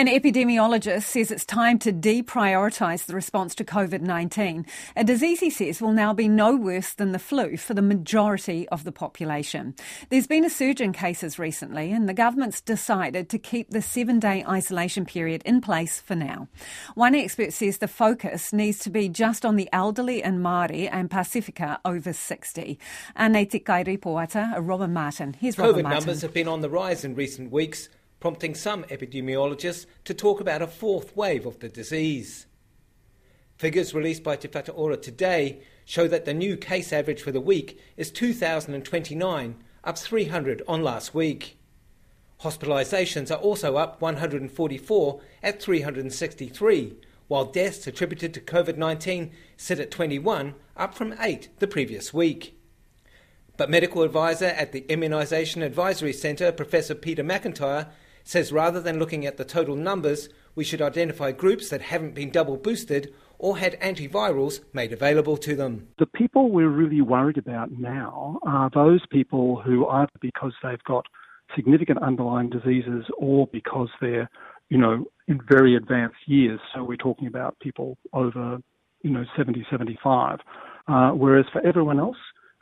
An epidemiologist says it's time to deprioritise the response to COVID 19, a disease he says will now be no worse than the flu for the majority of the population. There's been a surge in cases recently, and the government's decided to keep the seven day isolation period in place for now. One expert says the focus needs to be just on the elderly and Māori and Pasifika over 60. Ane Tikai reporter, Robin Martin. Here's COVID Robin Martin. numbers have been on the rise in recent weeks prompting some epidemiologists to talk about a fourth wave of the disease. Figures released by Te Ora today show that the new case average for the week is 2,029, up 300 on last week. Hospitalisations are also up 144 at 363, while deaths attributed to COVID 19 sit at 21, up from 8 the previous week. But medical advisor at the Immunisation Advisory Centre, Professor Peter McIntyre, says rather than looking at the total numbers, we should identify groups that haven't been double boosted or had antivirals made available to them. The people we're really worried about now are those people who either because they've got significant underlying diseases or because they're, you know, in very advanced years. So we're talking about people over, you know, 70, 75. Uh, whereas for everyone else,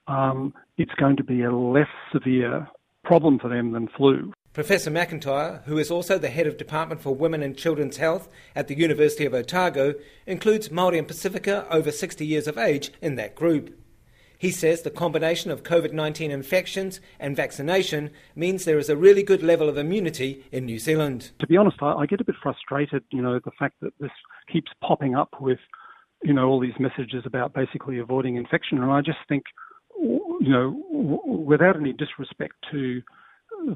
um, it's going to be a less severe problem for them than flu. Professor McIntyre, who is also the head of Department for Women and Children's Health at the University of Otago, includes Māori and Pasifika over 60 years of age in that group. He says the combination of COVID 19 infections and vaccination means there is a really good level of immunity in New Zealand. To be honest, I, I get a bit frustrated, you know, the fact that this keeps popping up with, you know, all these messages about basically avoiding infection. And I just think, you know, without any disrespect to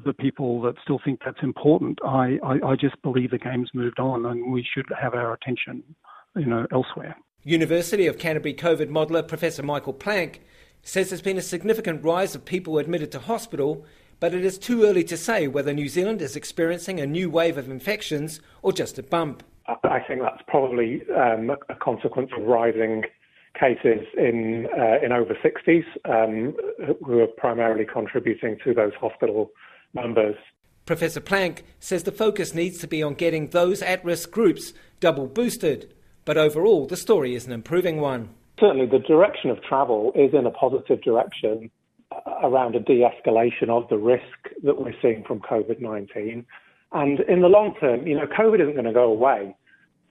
the people that still think that's important. I, I, I just believe the game's moved on and we should have our attention, you know, elsewhere. University of Canterbury COVID modeller Professor Michael Plank says there's been a significant rise of people admitted to hospital, but it is too early to say whether New Zealand is experiencing a new wave of infections or just a bump. I think that's probably um, a consequence of rising cases in uh, in over 60s um, who are primarily contributing to those hospital numbers. Professor Plank says the focus needs to be on getting those at risk groups double boosted, but overall the story is an improving one. Certainly, the direction of travel is in a positive direction uh, around a de escalation of the risk that we're seeing from COVID 19. And in the long term, you know, COVID isn't going to go away.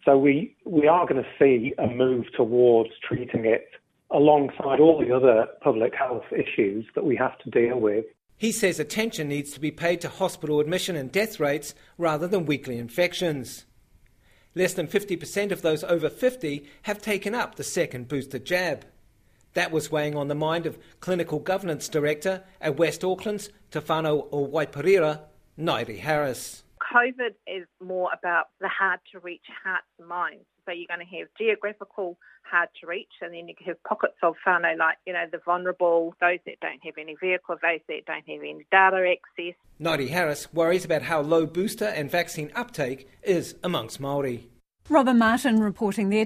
So we, we are going to see a move towards treating it alongside all the other public health issues that we have to deal with. He says attention needs to be paid to hospital admission and death rates rather than weekly infections. Less than 50% of those over 50 have taken up the second booster jab. That was weighing on the mind of Clinical Governance Director at West Auckland's Te Whānau o Nairi Harris. COVID is more about the hard to reach hearts and minds. So you're going to have geographical hard to reach, and then you have pockets of whānau like, you know, the vulnerable, those that don't have any vehicle, those that don't have any data access. Nairi Harris worries about how low booster and vaccine uptake is amongst Māori. Robin Martin reporting there.